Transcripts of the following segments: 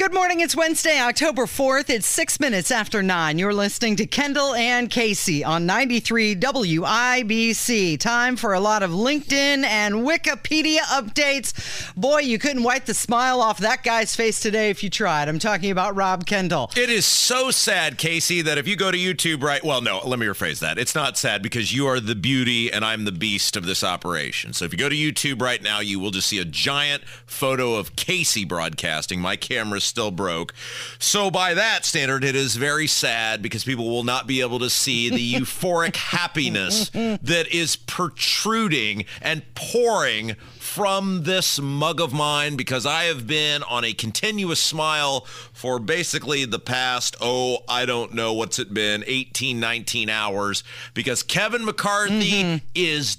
Good morning. It's Wednesday, October 4th. It's six minutes after nine. You're listening to Kendall and Casey on 93 WIBC. Time for a lot of LinkedIn and Wikipedia updates. Boy, you couldn't wipe the smile off that guy's face today if you tried. I'm talking about Rob Kendall. It is so sad, Casey, that if you go to YouTube right, well, no, let me rephrase that. It's not sad because you are the beauty and I'm the beast of this operation. So if you go to YouTube right now, you will just see a giant photo of Casey broadcasting. My camera's still broke. So by that standard, it is very sad because people will not be able to see the euphoric happiness that is protruding and pouring from this mug of mine because I have been on a continuous smile for basically the past, oh, I don't know what's it been, 18, 19 hours because Kevin McCarthy mm-hmm. is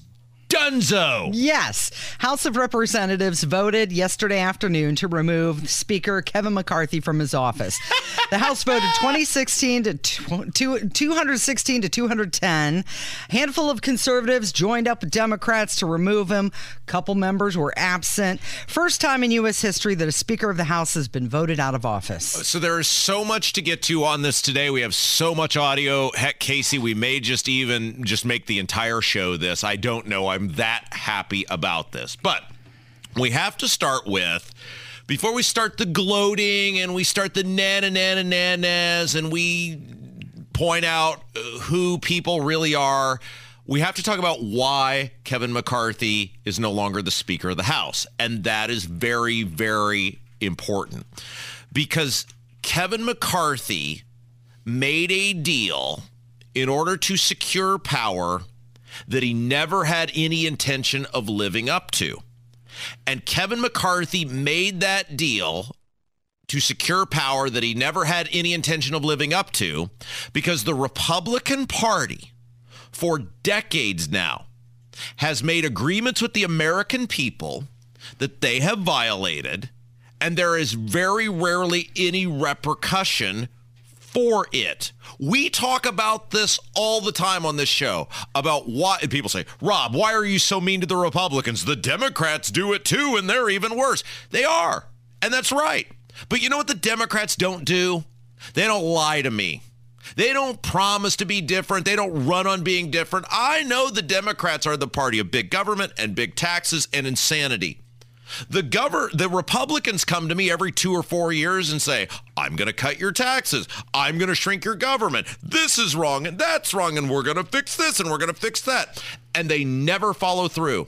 Dunzo. Yes. House of Representatives voted yesterday afternoon to remove Speaker Kevin McCarthy from his office. the House voted 2016 to 216 to 210. A handful of conservatives joined up with Democrats to remove him. A couple members were absent. First time in U.S. history that a Speaker of the House has been voted out of office. Uh, so there is so much to get to on this today. We have so much audio. Heck, Casey, we may just even just make the entire show this. I don't know. I'm I'm that happy about this. But we have to start with before we start the gloating and we start the nana nana nanas and we point out uh, who people really are, we have to talk about why Kevin McCarthy is no longer the Speaker of the House. And that is very, very important because Kevin McCarthy made a deal in order to secure power that he never had any intention of living up to. And Kevin McCarthy made that deal to secure power that he never had any intention of living up to because the Republican Party, for decades now, has made agreements with the American people that they have violated, and there is very rarely any repercussion for it. We talk about this all the time on this show about why people say, Rob, why are you so mean to the Republicans? The Democrats do it too, and they're even worse. They are. And that's right. But you know what the Democrats don't do? They don't lie to me. They don't promise to be different. They don't run on being different. I know the Democrats are the party of big government and big taxes and insanity. The govern the Republicans come to me every 2 or 4 years and say, "I'm going to cut your taxes. I'm going to shrink your government. This is wrong and that's wrong and we're going to fix this and we're going to fix that." And they never follow through.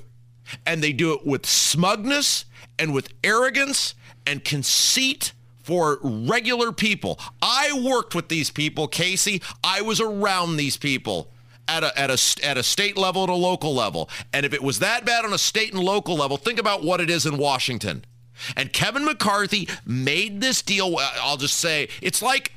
And they do it with smugness and with arrogance and conceit for regular people. I worked with these people, Casey. I was around these people at a, at a at a state level at a local level. And if it was that bad on a state and local level, think about what it is in Washington. And Kevin McCarthy made this deal. I'll just say it's like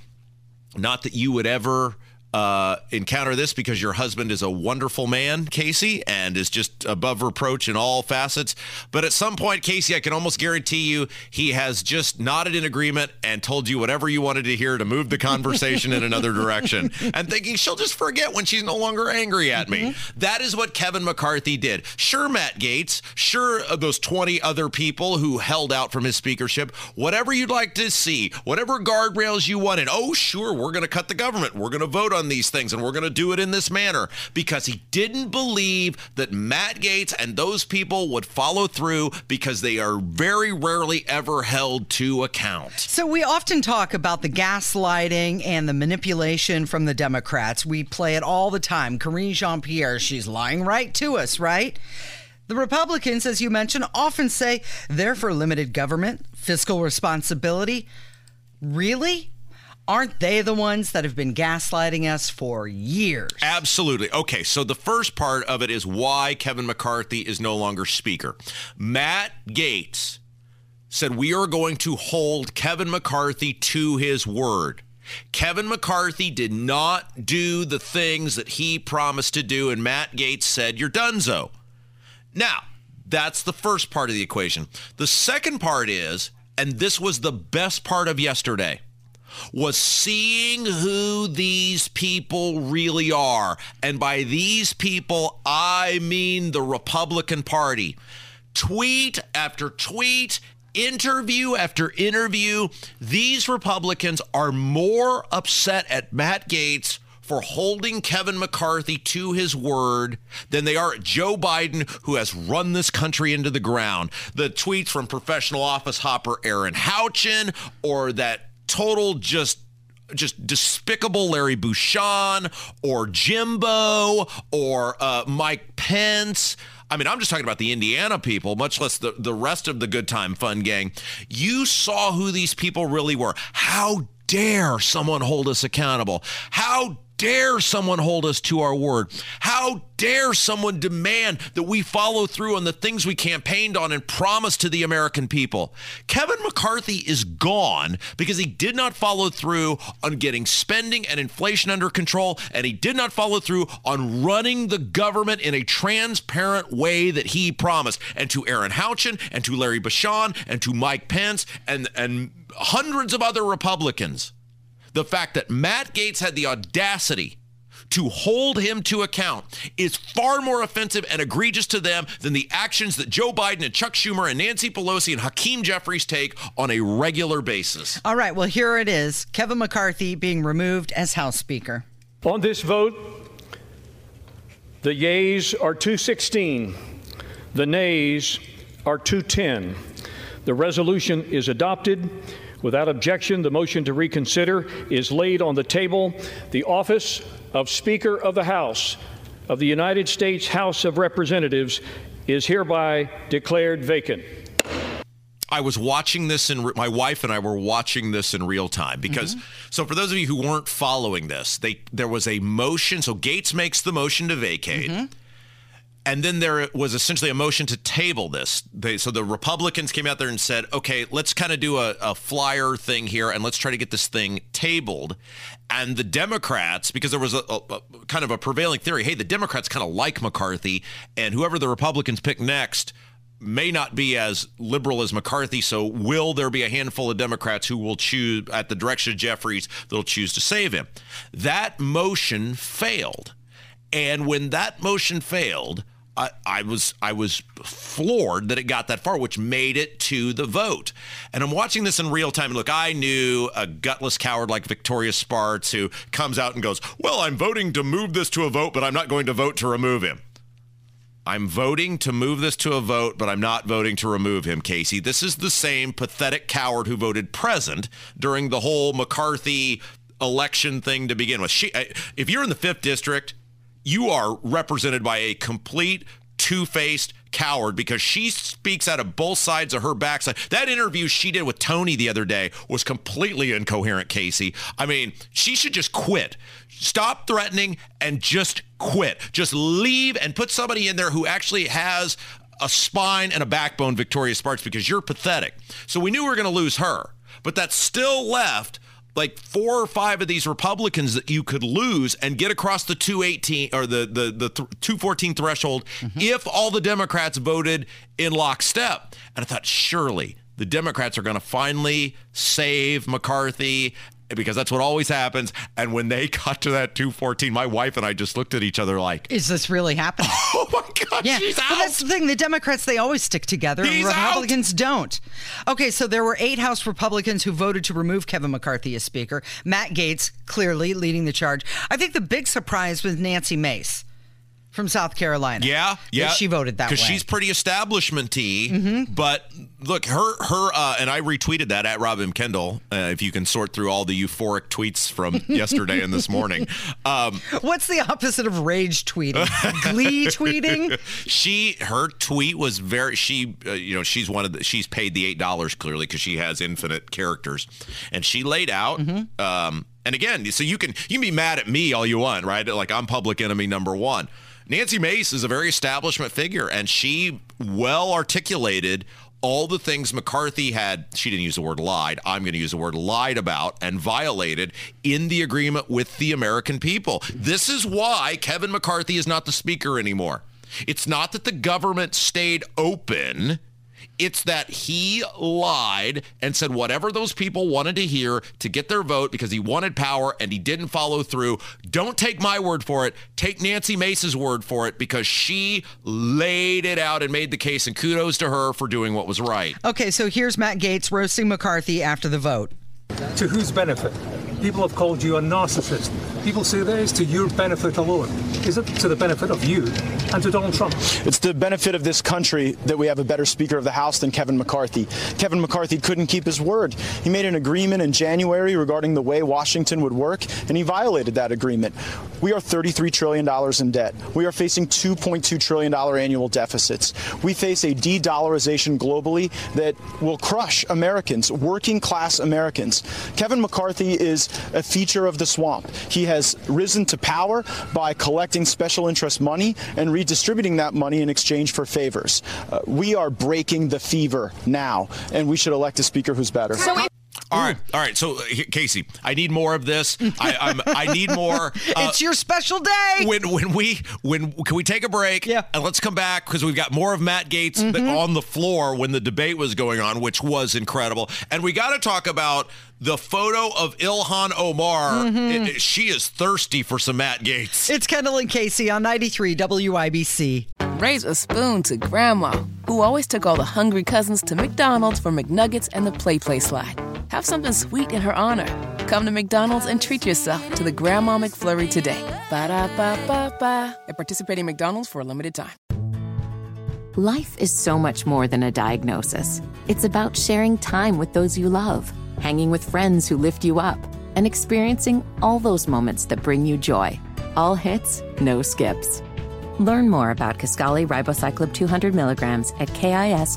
not that you would ever uh, encounter this because your husband is a wonderful man, Casey, and is just above reproach in all facets. But at some point, Casey, I can almost guarantee you he has just nodded in agreement and told you whatever you wanted to hear to move the conversation in another direction and thinking she'll just forget when she's no longer angry at me. Mm-hmm. That is what Kevin McCarthy did. Sure, Matt Gaetz, sure, uh, those 20 other people who held out from his speakership, whatever you'd like to see, whatever guardrails you wanted. Oh, sure, we're going to cut the government. We're going to vote on these things and we're going to do it in this manner because he didn't believe that Matt Gaetz and those people would follow through because they are very rarely ever held to account. So we often talk about the gaslighting and the manipulation from the Democrats. We play it all the time. Karine Jean Pierre, she's lying right to us, right? The Republicans, as you mentioned, often say they're for limited government, fiscal responsibility. Really? Aren't they the ones that have been gaslighting us for years? Absolutely. Okay, so the first part of it is why Kevin McCarthy is no longer Speaker. Matt Gaetz said, We are going to hold Kevin McCarthy to his word. Kevin McCarthy did not do the things that he promised to do, and Matt Gaetz said, You're donezo. Now, that's the first part of the equation. The second part is and this was the best part of yesterday was seeing who these people really are. And by these people, I mean the Republican Party. Tweet after tweet, interview after interview, these Republicans are more upset at Matt Gaetz for holding Kevin McCarthy to his word than they are at Joe Biden, who has run this country into the ground. The tweets from professional office hopper Erin Houchin or that total just just despicable Larry Bucshon or Jimbo or uh, Mike Pence. I mean, I'm just talking about the Indiana people, much less the, the rest of the good time fun gang. You saw who these people really were. How dare someone hold us accountable? How dare someone hold us to our word? How dare someone demand that we follow through on the things we campaigned on and promised to the American people? Kevin McCarthy is gone because he did not follow through on getting spending and inflation under control, and he did not follow through on running the government in a transparent way that he promised. And to Erin Houchin and to Larry Bucshon and to Mike Pence and, and hundreds of other Republicans the fact that Matt Gaetz had the audacity to hold him to account is far more offensive and egregious to them than the actions that Joe Biden and Chuck Schumer and Nancy Pelosi and Hakeem Jeffries take on a regular basis. All right, well, here it is Kevin McCarthy being removed as House Speaker. On this vote, the yeas are 216, the nays are 210. The resolution is adopted. Without objection, the motion to reconsider is laid on the table. The office of Speaker of the House of the United States House of Representatives is hereby declared vacant. I was watching this in my wife and I were watching this in real time because mm-hmm. so for those of you who weren't following this, they there was a motion. So Gaetz makes the motion to vacate. Mm-hmm. And then there was essentially a motion to table this. They, so the Republicans came out there and said, okay, let's kind of do a, a, flyer thing here and let's try to get this thing tabled. And the Democrats, because there was a, a, a kind of a prevailing theory, hey, the Democrats kind of like McCarthy, and whoever the Republicans pick next may not be as liberal as McCarthy. So will there be a handful of Democrats who will choose, at the direction of Jeffries, that'll choose to save him? That motion failed. And when that motion failed, I, was I was floored that it got that far, which made it to the vote. And I'm watching this in real time. Look, I knew a gutless coward like Victoria Spartz who comes out and goes, "Well, I'm voting to move this to a vote, but I'm not going to vote to remove him." I'm voting to move this to a vote, but I'm not voting to remove him, Casey. This is the same pathetic coward who voted present during the whole McCarthy election thing to begin with. She, if you're in the fifth district you are represented by a complete two-faced coward because she speaks out of both sides of her backside. That interview she did with Tony the other day was completely incoherent, Casey. I mean, she should just quit. Stop threatening and just quit. Just leave and put somebody in there who actually has a spine and a backbone, Victoria Spartz, because you're pathetic. So we knew we were going to lose her. But that still left like four or five of these Republicans that you could lose and get across the 218 or the the the 214 threshold mm-hmm. if all the Democrats voted in lockstep. And I thought surely the Democrats are going to finally save McCarthy because that's what always happens. And when they got to that 214, my wife and I just looked at each other like, Is this really happening? Oh my God, yeah. she's out. But that's the thing. The Democrats, they always stick together, He's and Republicans out. don't. Okay, so there were eight House Republicans who voted to remove Kevin McCarthy as Speaker. Matt Gaetz clearly leading the charge. I think the big surprise was Nancy Mace from South Carolina. Yeah, yeah. She voted that way. Because she's pretty establishmenty. Mm-hmm. But look, her her uh, and I retweeted that at Robin Kendall. Uh, if you can sort through all the euphoric tweets from yesterday and this morning. Um, What's the opposite of rage tweeting? Glee tweeting? She her tweet was very she uh, you know she's one of the she's paid the eight dollars clearly because she has infinite characters, and she laid out. Mm-hmm. Um, and again, so you can you can be mad at me all you want, right? Like I'm public enemy number one. Nancy Mace is a very establishment figure, and she well articulated all the things McCarthy had, she didn't use the word lied, I'm going to use the word lied about and violated in the agreement with the American people. This is why Kevin McCarthy is not the speaker anymore. It's not that the government stayed open. It's that he lied and said whatever those people wanted to hear to get their vote because he wanted power and he didn't follow through. Don't take my word for it. Take Nancy Mace's word for it because she laid it out and made the case. And kudos to her for doing what was right. Okay, so here's Matt Gaetz roasting McCarthy after the vote. To whose benefit? People have called you a narcissist. People say that is to your benefit alone. Is it to the benefit of you and to Donald Trump? It's the benefit of this country that we have a better Speaker of the House than Kevin McCarthy. Kevin McCarthy couldn't keep his word. He made an agreement in January regarding the way Washington would work, and he violated that agreement. We are $33 trillion in debt. We are facing $2.2 trillion annual deficits. We face a de dollarization globally that will crush Americans, working class Americans. Kevin McCarthy is a feature of the swamp. He has risen to power by collecting special interest money and redistributing that money in exchange for favors. Uh, we are breaking the fever now, and we should elect a speaker who's better. So all right, all right. So, Casey, I need more of this. I, I'm, I need more. Uh, it's your special day. When when we when can we take a break? Yeah, and let's come back because we've got more of Matt Gaetz mm-hmm. on the floor when the debate was going on, which was incredible. And we got to talk about the photo of Ilhan Omar. Mm-hmm. It, it, she is thirsty for some Matt Gaetz. It's Kendall and Casey on 93 WIBC. Raise a spoon to Grandma, who always took all the hungry cousins to McDonald's for McNuggets and the Play Play slide. Have something sweet in her honor. Come to McDonald's and treat yourself to the Grandma McFlurry today. Ba da ba ba ba. At participating McDonald's for a limited time. Life is so much more than a diagnosis. It's about sharing time with those you love, hanging with friends who lift you up, and experiencing all those moments that bring you joy. All hits, no skips. Learn more about Kisqali Ribociclib 200 milligrams at kisqali.com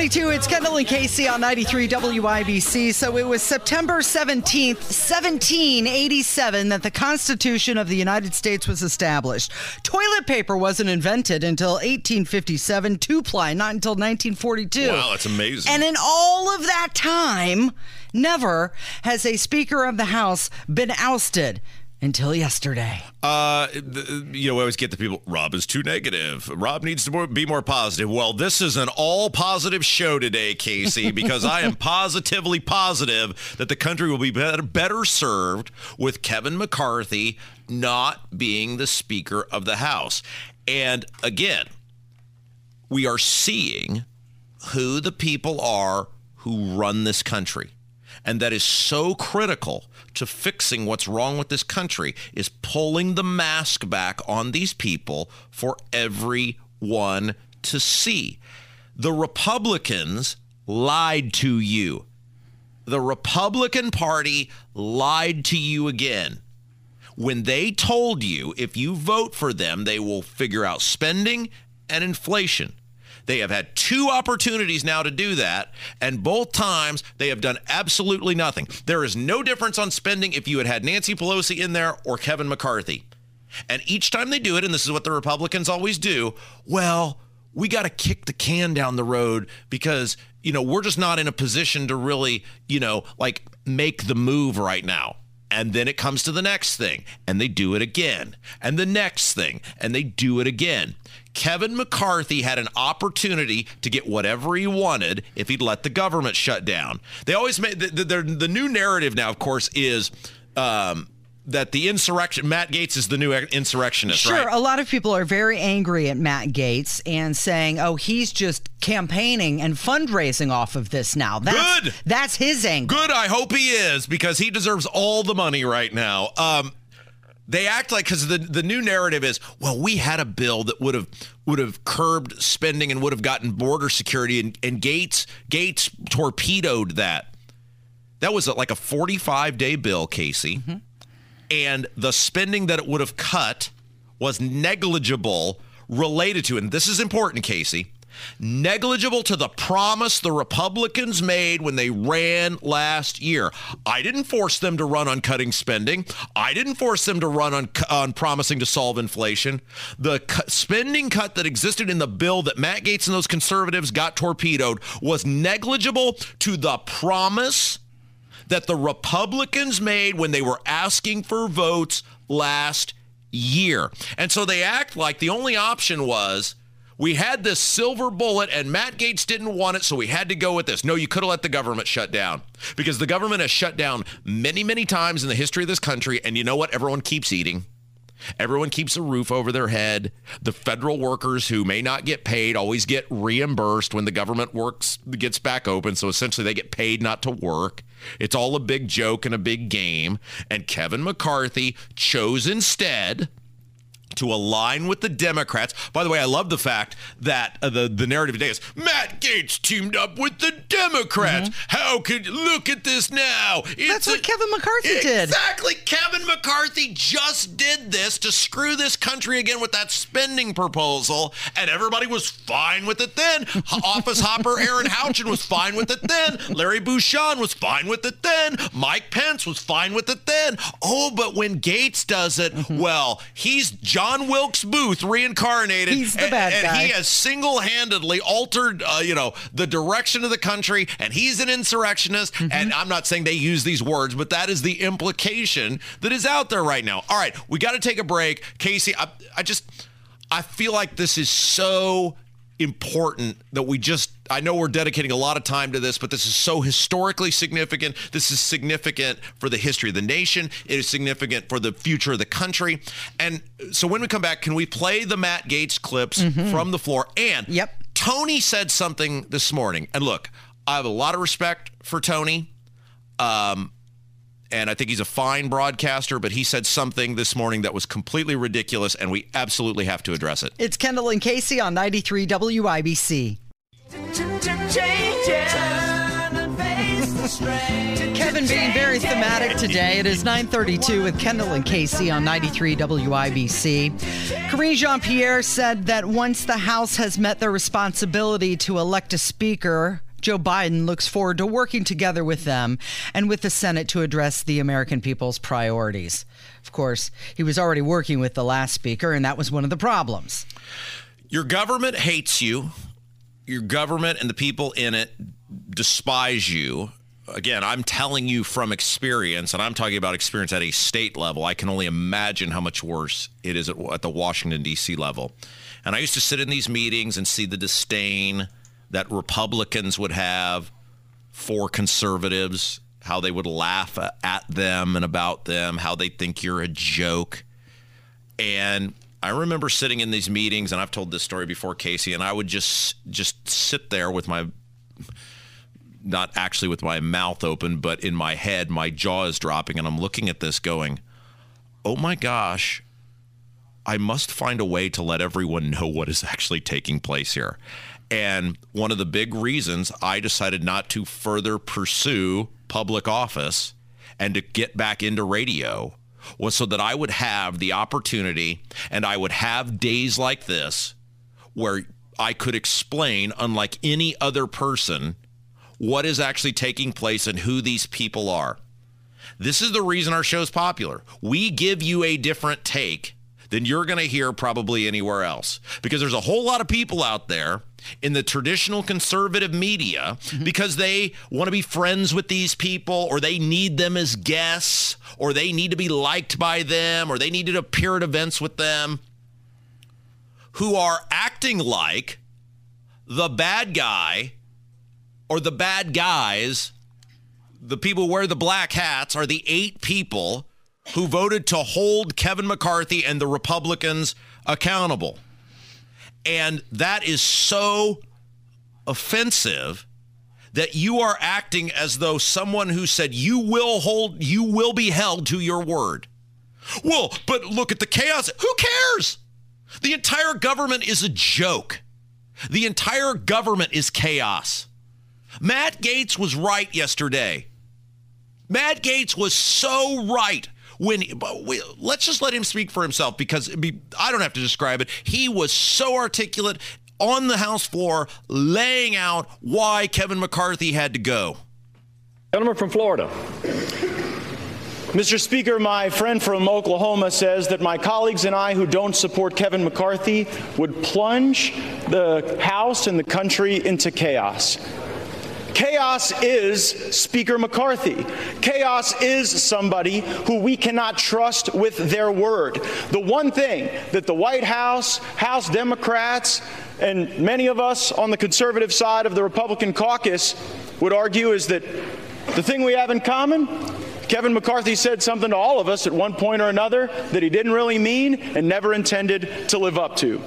922, it's Kendall and Casey on 93 WIBC. So it was September 17th, 1787, that the Constitution of the United States was established. Toilet paper wasn't invented until 1857, two ply, not until 1942. Wow, that's amazing. And in all of that time, never has a Speaker of the House been ousted until yesterday. Uh, you know, we always get the people. Rob is too negative. Rob needs to be more positive. Well, this is an all positive show today, Casey, because I am positively positive that the country will be better, better served with Kevin McCarthy not being the Speaker of the House. And again, we are seeing who the people are who run this country. And that is so critical to fixing what's wrong with this country is pulling the mask back on these people for everyone to see. The Republicans lied to you. The Republican Party lied to you again when they told you if you vote for them, they will figure out spending and inflation. They have had two opportunities now to do that, and both times they have done absolutely nothing. There is no difference on spending if you had had Nancy Pelosi in there or Kevin McCarthy. And each time they do it, and this is what the Republicans always do, well, we got to kick the can down the road because, you know, we're just not in a position to really, you know, like make the move right now. And then it comes to the next thing, and they do it again, and the next thing, and they do it again. Kevin McCarthy had an opportunity to get whatever he wanted if he'd let the government shut down. They always made the, the, the new narrative now, of course, is. Um, that the insurrection Matt Gaetz is the new insurrectionist. Sure, right? a lot of people are very angry at Matt Gaetz and saying, "Oh, he's just campaigning and fundraising off of this now." That's, Good. That's his angle. Good. I hope he is because he deserves all the money right now. Um, they act like because the the new narrative is well we had a bill that would have would have curbed spending and would have gotten border security and, and Gates Gaetz torpedoed that that was like a 45 day bill Casey mm-hmm. and the spending that it would have cut was negligible related to and this is important Casey negligible to the promise the Republicans made when they ran last year. I didn't force them to run on cutting spending. I didn't force them to run on, on promising to solve inflation. The cu- spending cut that existed in the bill that Matt Gaetz and those conservatives got torpedoed was negligible to the promise that the Republicans made when they were asking for votes last year. And so they act like the only option was we had this silver bullet and Matt Gaetz didn't want it, so we had to go with this. No, you could have let the government shut down because the government has shut down many, many times in the history of this country. And you know what? Everyone keeps eating. Everyone keeps a roof over their head. The federal workers who may not get paid always get reimbursed when the government works gets back open. So essentially they get paid not to work. It's all a big joke and a big game. And Kevin McCarthy chose instead to align with the Democrats. By the way, I love the fact that uh, the the narrative today is Matt Gaetz teamed up with the Democrats. Mm-hmm. How could look at this now? It's That's what a, Kevin McCarthy exactly, did. Exactly. Kevin McCarthy just did this to screw this country again with that spending proposal, and everybody was fine with it then. Office hopper Erin Houchin was fine with it then. Larry Bucshon was fine with it then. Mike Pence was fine with it then. Oh, but when Gaetz does it, mm-hmm. well, he's John Wilkes Booth reincarnated. He's the bad and, guy. And he has single-handedly altered, uh, you know, the direction of the country, and he's an insurrectionist. Mm-hmm. And I'm not saying they use these words, but that is the implication that is out there right now. All right, we got to take a break. Casey, I, I just, I feel like this is so important that we just I know we're dedicating a lot of time to this, but this is so historically significant. This is significant for the history of the nation. It is significant for the future of the country. And so when we come back, can we play the Matt Gaetz clips mm-hmm. from the floor? And yep. Tony said something this morning. And look, I have a lot of respect for Tony. Um, and I think he's a fine broadcaster, but he said something this morning that was completely ridiculous, and we absolutely have to address it. It's Kendall and Casey on 93 WIBC. Kevin being very thematic today. It is 932 with Kendall and Casey on 93 WIBC. Karine Jean-Pierre said that once the House has met their responsibility to elect a speaker, Joe Biden looks forward to working together with them and with the Senate to address the American people's priorities. Of course, he was already working with the last speaker, and that was one of the problems. Your government hates you. Your government and the people in it despise you. Again, I'm telling you from experience, and I'm talking about experience at a state level. I can only imagine how much worse it is at, at the Washington, D.C. level. And I used to sit in these meetings and see the disdain that Republicans would have for conservatives, how they would laugh at them and about them, how they think you're a joke. And I remember sitting in these meetings, and I've told this story before, Casey, and I would just just sit there with my not actually with my mouth open, but in my head, my jaw is dropping, and I'm looking at this going, oh my gosh, I must find a way to let everyone know what is actually taking place here. And one of the big reasons I decided not to further pursue public office and to get back into radio was so that I would have the opportunity and I would have days like this where I could explain, unlike any other person, what is actually taking place and who these people are. This is the reason our show is popular. We give you a different take than you're going to hear probably anywhere else. Because there's a whole lot of people out there in the traditional conservative media mm-hmm. because they want to be friends with these people or they need them as guests or they need to be liked by them or they need to appear at events with them who are acting like the bad guy or the bad guys the people who wear the black hats are the eight people who voted to hold Kevin McCarthy and the Republicans accountable. And that is so offensive that you are acting as though someone who said you will hold you will be held to your word. Well, but look at the chaos. Who cares? The entire government is a joke. The entire government is chaos. Matt Gaetz was right yesterday. Matt Gaetz was so right when we, let's just let him speak for himself because be, I don't have to describe it. He was so articulate on the House floor laying out why Kevin McCarthy had to go. Gentleman from Florida. Mr. Speaker, my friend from Oklahoma says that my colleagues and I who don't support Kevin McCarthy would plunge the House and the country into chaos. Chaos is Speaker McCarthy. Chaos is somebody who we cannot trust with their word. The one thing that the White House, House Democrats, and many of us on the conservative side of the Republican caucus would argue is that the thing we have in common Kevin McCarthy said something to all of us at one point or another that he didn't really mean and never intended to live up to.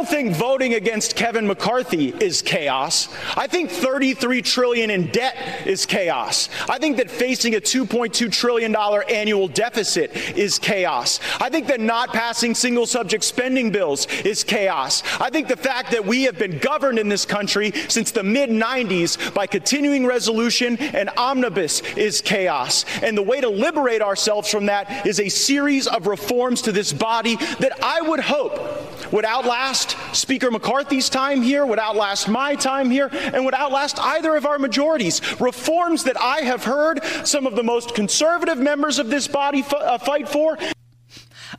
Don't think voting against Kevin McCarthy is chaos. I think 33 trillion in debt is chaos. I think that facing a 2.2 trillion dollar annual deficit is chaos. I think that not passing single subject spending bills is chaos. I think the fact that we have been governed in this country since the mid 90s by continuing resolution and omnibus is chaos. And the way to liberate ourselves from that is a series of reforms to this body that I would hope would outlast Speaker McCarthy's time here, would outlast my time here, and would outlast either of our majorities. Reforms that I have heard some of the most conservative members of this body f- uh, fight for.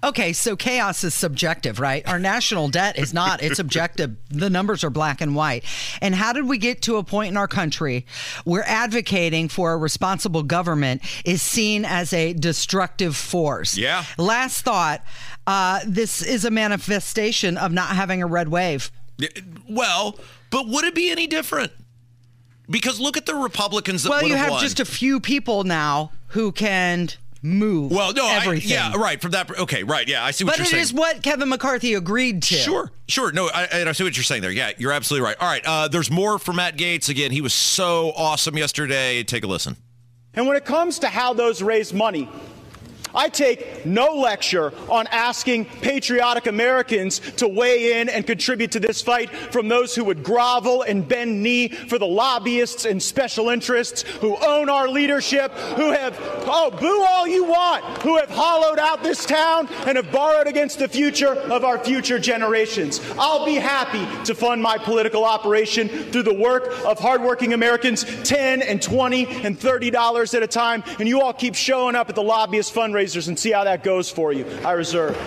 Okay, so chaos is subjective, right? Our national debt is not. It's objective. The numbers are black and white. And how did we get to a point in our country where advocating for a responsible government is seen as a destructive force? Yeah. Last thought uh, this is a manifestation of not having a red wave. Well, but would it be any different? Because look at the Republicans that Well, you have won. just a few people now who can move well, no, I- everything. yeah, right. From that, okay, right, yeah, I see what But you're it saying. is what Kevin McCarthy agreed to. Sure, sure. No, I, and I see what you're saying there. Yeah, you're absolutely right. All right, uh, there's more for Matt Gaetz. Again, he was so awesome yesterday. Take a listen. And when it comes to how those raise money, I take no lecture on asking patriotic Americans to weigh in and contribute to this fight from those who would grovel and bend knee for the lobbyists and special interests who own our leadership, who have, oh, boo all you want, who have hollowed out this town and have borrowed against the future of our future generations. I'll be happy to fund my political operation through the work of hardworking Americans, 10 and 20 and 30 dollars at a time, and you all keep showing up at the lobbyist fundraisers and see how that goes for you. I reserve.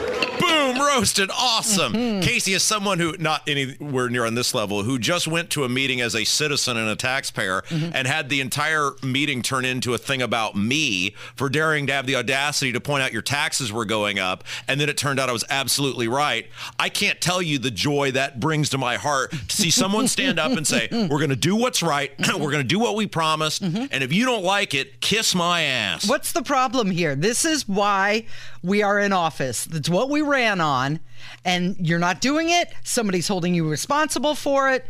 Boom, roasted. Awesome. Mm-hmm. Casey is someone who, not anywhere near on this level, who just went to a meeting as a citizen and a taxpayer Mm-hmm. and had the entire meeting turn into a thing about me for daring to have the audacity to point out your taxes were going up. And then it turned out I was absolutely right. I can't tell you the joy that brings to my heart to see someone stand up and say, we're going to do what's right. we're going to do what we promised. Mm-hmm. And if you don't like it, kiss my ass. What's the problem here? This is why we are in office. That's what we ran on. And you're not doing it. Somebody's holding you responsible for it.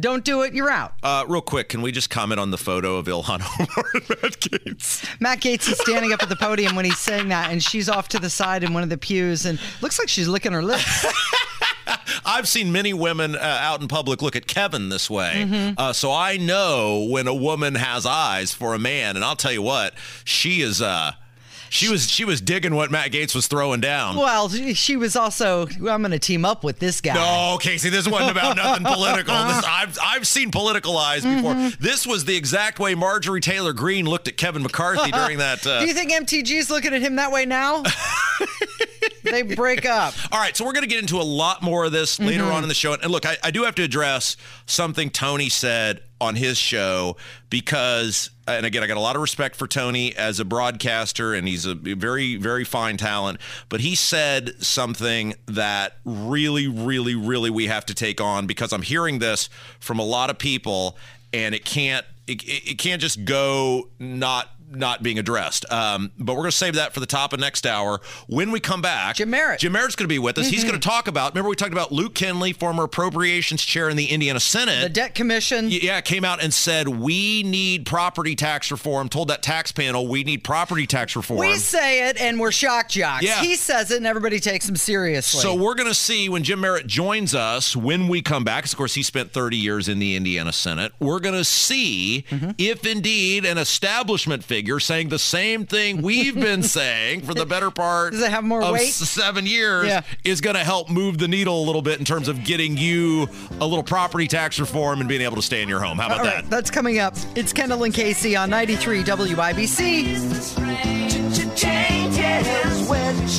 Don't do it. You're out. Uh, real quick, can we just comment on the photo of Ilhan Omar and Matt Gaetz? Matt Gaetz is standing up at the podium when he's saying that, and she's off to the side in one of the pews, and looks like she's licking her lips. I've seen many women uh, out in public look at Kevin this way. Mm-hmm. Uh, so I know when a woman has eyes for a man, and I'll tell you what, she is. Uh, she was she was digging what Matt Gaetz was throwing down. well, she was also, I'm going to team up with this guy. No, Casey, this wasn't about nothing political. This, I've I've seen political eyes before. Mm-hmm. This was the exact way Marjorie Taylor Greene looked at Kevin McCarthy during that. Uh, Do you think MTG's looking at him that way now? they break up. All right, so we're going to get into a lot more of this later Mm-hmm. on in the show. And look, I, I do have to address something Tony said on his show because, Uh, and again, I got a lot of respect for Tony as a broadcaster, and he's a very, very fine talent. But he said something that really, really, really we have to take on because I'm hearing this from a lot of people, and it can't, it, it it can't just go not not being addressed. Um, but we're going to save that for the top of next hour. When we come back, Jim Merritt. Jim Merritt's going to be with us. He's Mm-hmm. going to talk about. Remember, we talked about Luke Kenley, former appropriations chair in the Indiana Senate. The debt commission. yeah, came out and said we need property tax reform. Told that tax panel we need property tax reform. We say it and we're shock jocks. Yeah. He says it and everybody takes him seriously. So we're going to see when Jim Merritt joins us when we come back. Of course, he spent 30 years in the Indiana Senate. We're going to see Mm-hmm. if indeed an establishment figure figure saying the same thing we've been saying for the better part Does it have more of weight? seven years Yeah. is going to help move the needle a little bit in terms of getting you a little property tax reform and being able to stay in your home. How about All that? that's coming up. It's Kendall and Casey on 93 WIBC. changes. Where's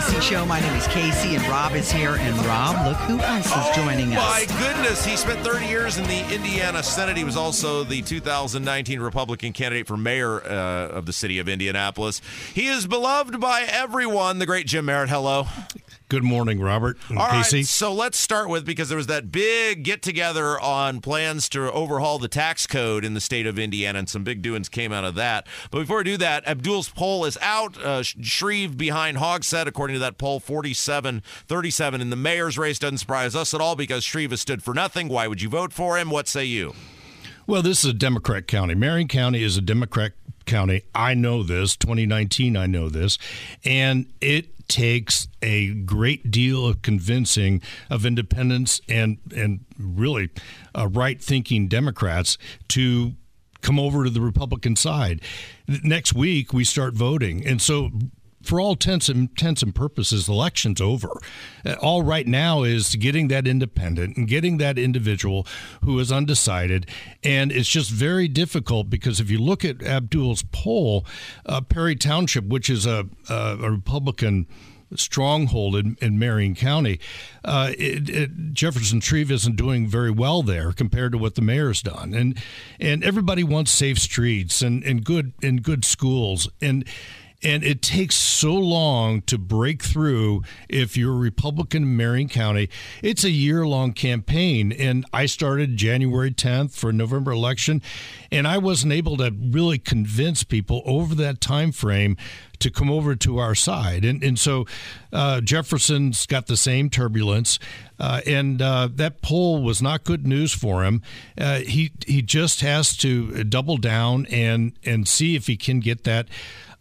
Casey show. My name is Casey, and Rob is here. And Rob, look who else is joining us. My goodness, he spent 30 years in the Indiana Senate. He was also the 2019 Republican candidate for mayor uh, of the city of Indianapolis. He is beloved by everyone. The great Jim Merritt. Hello. Good morning, Robert All right, Casey. so let's start with because there was that big get together on plans to overhaul the tax code in the state of Indiana, and some big doings came out of that. But before we do that, Abdul's poll is out. Uh, Shreve behind Hogsett, according to that poll, 47 37. In the mayor's race doesn't surprise us at all because Shreve has stood for nothing. Why would you vote for him? What say you? Well, this is a Democrat county. Marion County is a Democrat county. I know this. 2019, I know this. And it takes a great deal of convincing of independents and, and really uh, right thinking Democrats to come over to the Republican side. Next week, we start voting. And so for all intents and, and purposes, election's over. Uh, All right now is getting that independent and getting that individual who is undecided. And it's just very difficult because if you look at Abdul's poll, uh, Perry Township, which is a, a, a Republican stronghold in, in Marion County, uh, it, it, Jefferson Shreve isn't doing very well there compared to what the mayor's done, and and everybody wants safe streets and, and good and good schools, and and it takes so long to break through if you're a Republican in Marion County. It's a year long campaign. And I started January 10th for November election. And I wasn't able to really convince people over that time frame to come over to our side. And, and so uh, Jefferson's got the same turbulence. Uh, and uh, that poll was not good news for him. Uh, he he just has to double down and and see if he can get that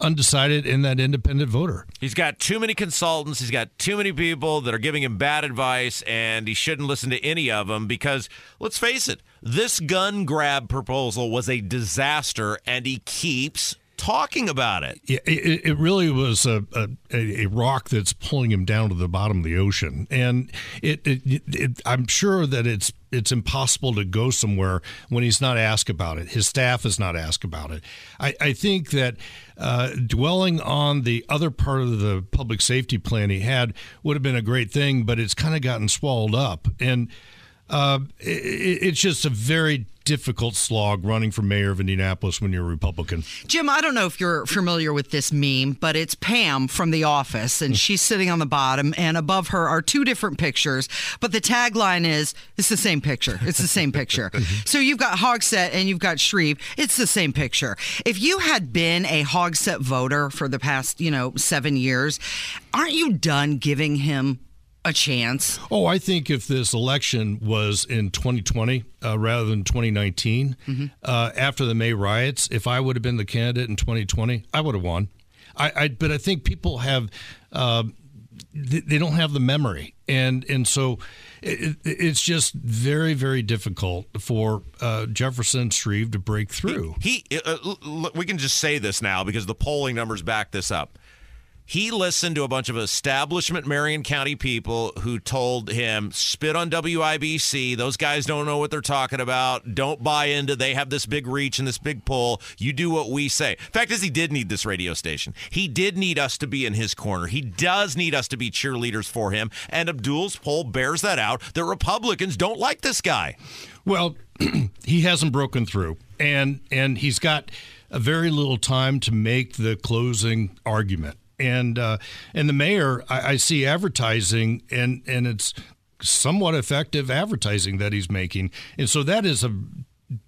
undecided and that independent voter. He's got too many consultants. He's got too many people that are giving him bad advice, and he shouldn't listen to any of them because, let's face it, this gun grab proposal was a disaster, and he keeps talking about it. Yeah, it, it really was a, a, a rock that's pulling him down to the bottom of the ocean, and it, it, it I'm sure that it's it's impossible to go somewhere when he's not asked about it. His staff is not asked about it. I, I think that uh, dwelling on the other part of the public safety plan he had would have been a great thing, but it's kind of gotten swallowed up, and uh, it, it's just a very difficult slog running for mayor of Indianapolis when you're a Republican. Jim, I don't know if you're familiar with this meme, but it's Pam from The Office, and hmm. she's sitting on the bottom, and above her are two different pictures, but the tagline is it's the same picture. It's the same picture. Mm-hmm. so you've got Hogsett and you've got Shreve. It's the same picture. If you had been a Hogsett voter for the past, you know, seven years, aren't you done giving him a chance. Oh, I think if this election was in 2020 uh, rather than 2019, Mm-hmm. uh, after the May riots, if I would have been the candidate in 2020, I would have won. I, I but I think people have. Uh, th- they don't have the memory, and and so it, it- it's just very very difficult for uh, Jefferson Shreve to break through. He, uh, l- l- we can just say this now because the polling numbers back this up. He listened to a bunch of establishment Marion County people who told him, spit on WIBC. Those guys don't know what they're talking about. Don't buy into they have this big reach and this big pull. You do what we say. Fact is, he did need this radio station. He did need us to be in his corner. He does need us to be cheerleaders for him. And Abdul's poll bears that out. The Republicans don't like this guy. Well, he hasn't broken through, and and he's got a very little time to make the closing argument. And uh, and the mayor, I, I see advertising, and and it's somewhat effective advertising that he's making, and so that is a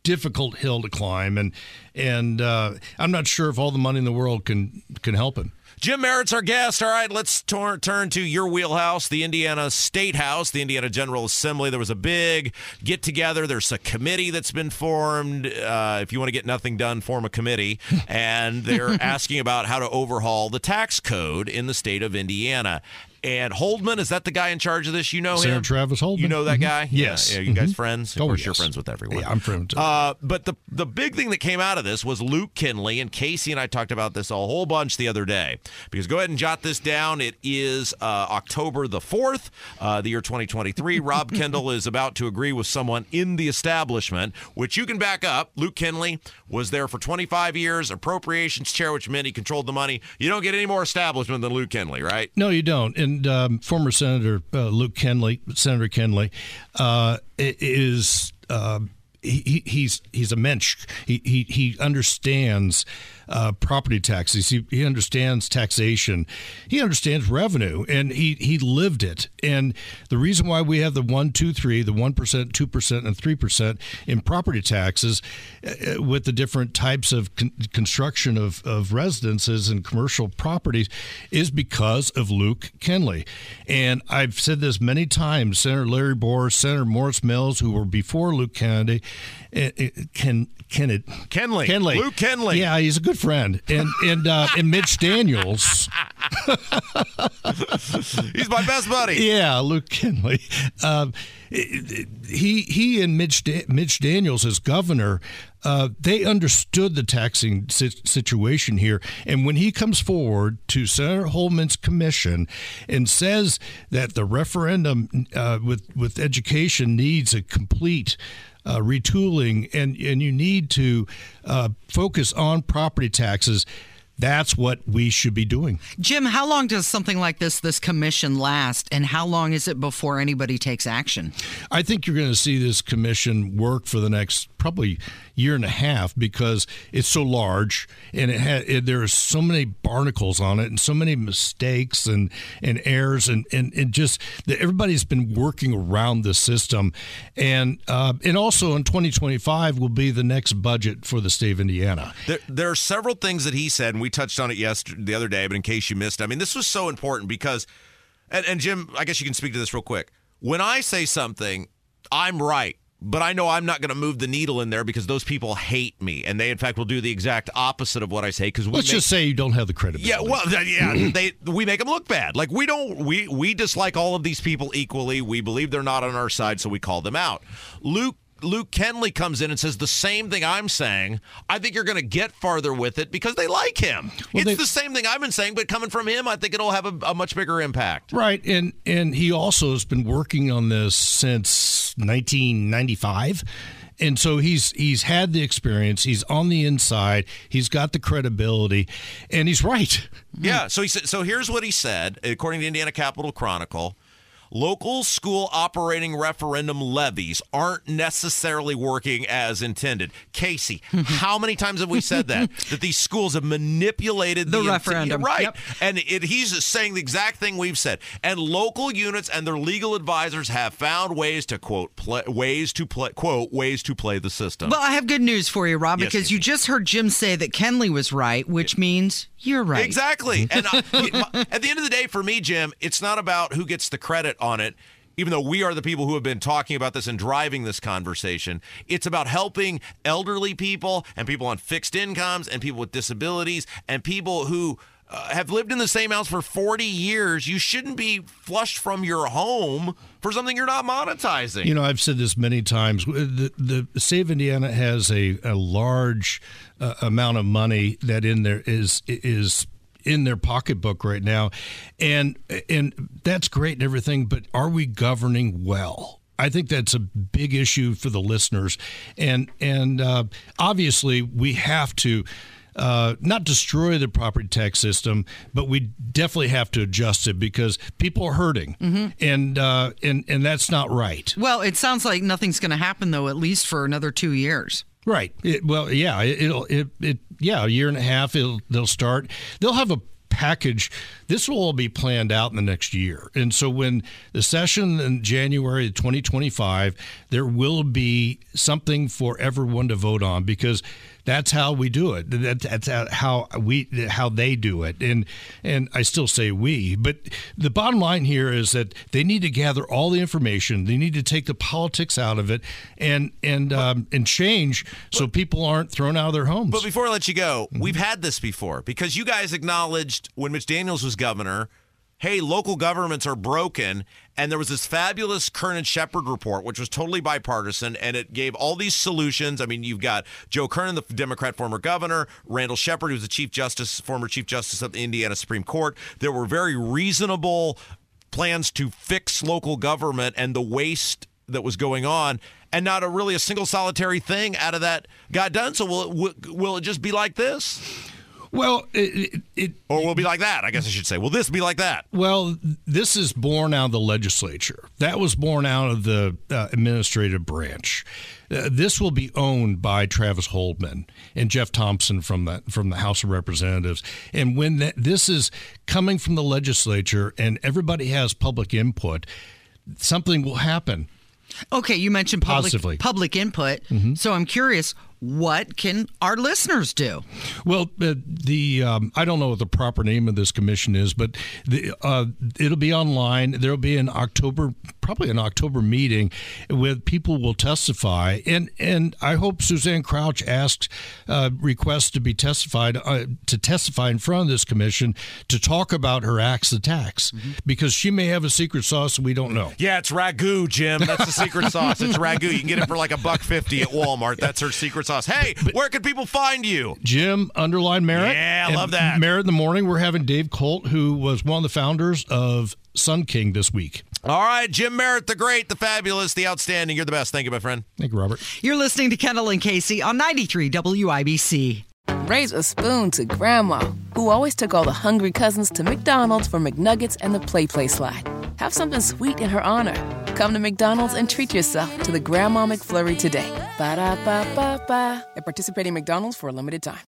difficult hill to climb, and and uh, I'm not sure if all the money in the world can can help him. Jim Merritt's our guest. All right, let's tor- turn to your wheelhouse, the Indiana State House, the Indiana General Assembly. There was a big get together. There's a committee that's been formed. Uh, if you want to get nothing done, form a committee. And they're asking about how to overhaul the tax code in the state of Indiana. And Holdman, is that the guy in charge of this? You know Senator him? Travis Holdman. You know that Mhm. guy? Yes. Yeah, yeah, you guys Mhm. friends? Of Oh, course, yes. you're friends with everyone. Yeah, I'm friends. Uh, but the the big thing that came out of this was Luke Kenley and Casey and I talked about this a whole bunch the other day. Because go ahead and jot this down. It is uh, October the fourth, uh, the year 2023. Rob Kendall is about to agree with someone in the establishment, which you can back up. Luke Kenley was there for 25 years, appropriations chair, which meant he controlled the money. You don't get any more establishment than Luke Kenley, right? No, you don't. And um, former Senator uh, Luke Kenley, Senator Kenley, uh, is uh, he- he's he's a mensch. He he, he understands uh, property taxes. He, he understands taxation. He understands revenue, and he he lived it. And the reason why we have the one, two, three, the one percent, two percent, and three percent in property taxes, uh, with the different types of con- construction of of residences and commercial properties, is because of Luke Kenley. And I've said this many times. Senator Larry Borst, Senator Morris Mills, who were before Luke Kennedy, uh, uh, Ken Kennedy, Kenley. Kenley, Luke Kenley. Yeah, he's a good friend, and and uh, and Mitch Daniels. He's my best buddy. Yeah, Luke Kenley. Um, he he and Mitch da- Mitch Daniels as governor, uh, they understood the taxing si- situation here, and when he comes forward to Senator Holdman's commission and says that the referendum uh, with with education needs a complete uh, retooling, and and you need to uh, focus on property taxes. That's what we should be doing. Jim, how long does something like this, this commission last, and how long is it before anybody takes action? I think you're going to see this commission work for the next probably year and a half because it's so large and it, ha- it there are so many barnacles on it and so many mistakes and, and errors and, and, and just that everybody's been working around the system and uh, and also in 2025 will be the next budget for the state of Indiana. There, there are several things that he said, and we touched on it yesterday, the other day. But in case you missed, I mean, this was so important because, and, and Jim, I guess you can speak to this real quick. When I say something, I'm right, but I know I'm not going to move the needle in there because those people hate me, and they in fact will do the exact opposite of what I say. Because Let's make- just say you don't have the credibility. yeah, well, yeah, they we make them look bad. Like we don't we we dislike all of these people equally. We believe they're not on our side, so we call them out. Luke Luke Kenley comes in and says the same thing I'm saying. I think you're going to get farther with it because they like him. it's they- the same thing I've been saying, but coming from him, I think it'll have a, a much bigger impact. Right, and and he also has been working on this since 1995, and so he's he's had the experience. He's on the inside. He's got the credibility, and he's right. Yeah. So he said. So here's what he said, according to Indiana Capital Chronicle. Local school operating referendum levies aren't necessarily working as intended. Casey, how many times have we said that? that these schools have manipulated The int- referendum. right? Yep. And it, he's saying the exact thing we've said. And local units and their legal advisors have found ways to quote play, ways to play quote ways to play the system. Well, I have good news for you, Rob, Yes, because you just heard Jim say that Kenley was right, which means you're right. Exactly. And uh, at the end of the day, for me, Jim, it's not about who gets the credit on it. Even though we are the people who have been talking about this and driving this conversation, it's about helping elderly people and people on fixed incomes and people with disabilities and people who uh, have lived in the same house for 40 years. You shouldn't be flushed from your home for something you're not monetizing. You know, I've said this many times. The, the Save Indiana has a, a large uh, amount of money that in there is is in their pocketbook right now, and and that's great and everything. But are we governing well? I think that's a big issue for the listeners, and and uh, obviously we have to. Uh, not destroy the property tax system, but we definitely have to adjust it because people are hurting, and uh, and and that's not right. Well, it sounds like nothing's going to happen though, at least for another two years. Right. It, well, yeah. It, it'll. It, it. Yeah. A year and a half. It'll. They'll start. They'll have a package. This will all be planned out in the next year. And so when the session in January of 2025, there will be something for everyone to vote on because that's how we do it. That, that's how we how they do it. And and I still say we, but the bottom line here is that they need to gather all the information. They need to take the politics out of it and and um, and change so people aren't thrown out of their homes. But before I let you go, we've had this before because you guys acknowledged when Mitch Daniels was governor, hey, local governments are broken. And there was this fabulous Kernan Shepard report, which was totally bipartisan, and it gave all these solutions. I mean, you've got Joe Kernan, the Democrat former governor, Randall Shepard, who's the chief justice, former chief justice of the Indiana Supreme Court. There were very reasonable plans to fix local government and the waste that was going on and not a really a single solitary thing out of that got done so will it, will, will it just be like this well, it, it, it, or will be like that? I guess I should say. Will this be like that? Well, this is born out of the legislature. That was born out of the uh, administrative branch. Uh, this will be owned by Travis Holdman and Jeff Thompson from the from the House of Representatives. And when that, this is coming from the legislature and everybody has public input, something will happen. Okay, you mentioned public Positively. public input, so I'm curious, what can our listeners do? Well, uh, the um, I don't know what the proper name of this commission is, but the, uh, it'll be online. There'll be an October, probably an October meeting, where people will testify, and and I hope Suzanne Crouch asks uh, requests to be testified uh, to testify in front of this commission to talk about her acts of tax because she may have a secret sauce we don't know. Yeah, it's ragu, Jim. That's the secret sauce. It's ragu. You can get it for like a buck fifty at Walmart. That's her secret sauce. Hey, where can people find you? Jim underline Merritt. Yeah, I love that. Merritt in the morning. We're having Dave Colt, who was one of the founders of Sun King this week. All right, Jim Merritt, the great, the fabulous, the outstanding. You're the best. Thank you, my friend. Thank you, Robert. You're listening to Kendall and Casey on 93 WIBC. Raise a spoon to Grandma, who always took all the hungry cousins to McDonald's for McNuggets and the Play Play Slide. Have something sweet in her honor. Come to McDonald's and treat yourself to the Grandma McFlurry today. Ba da ba ba ba. At participating McDonald's for a limited time.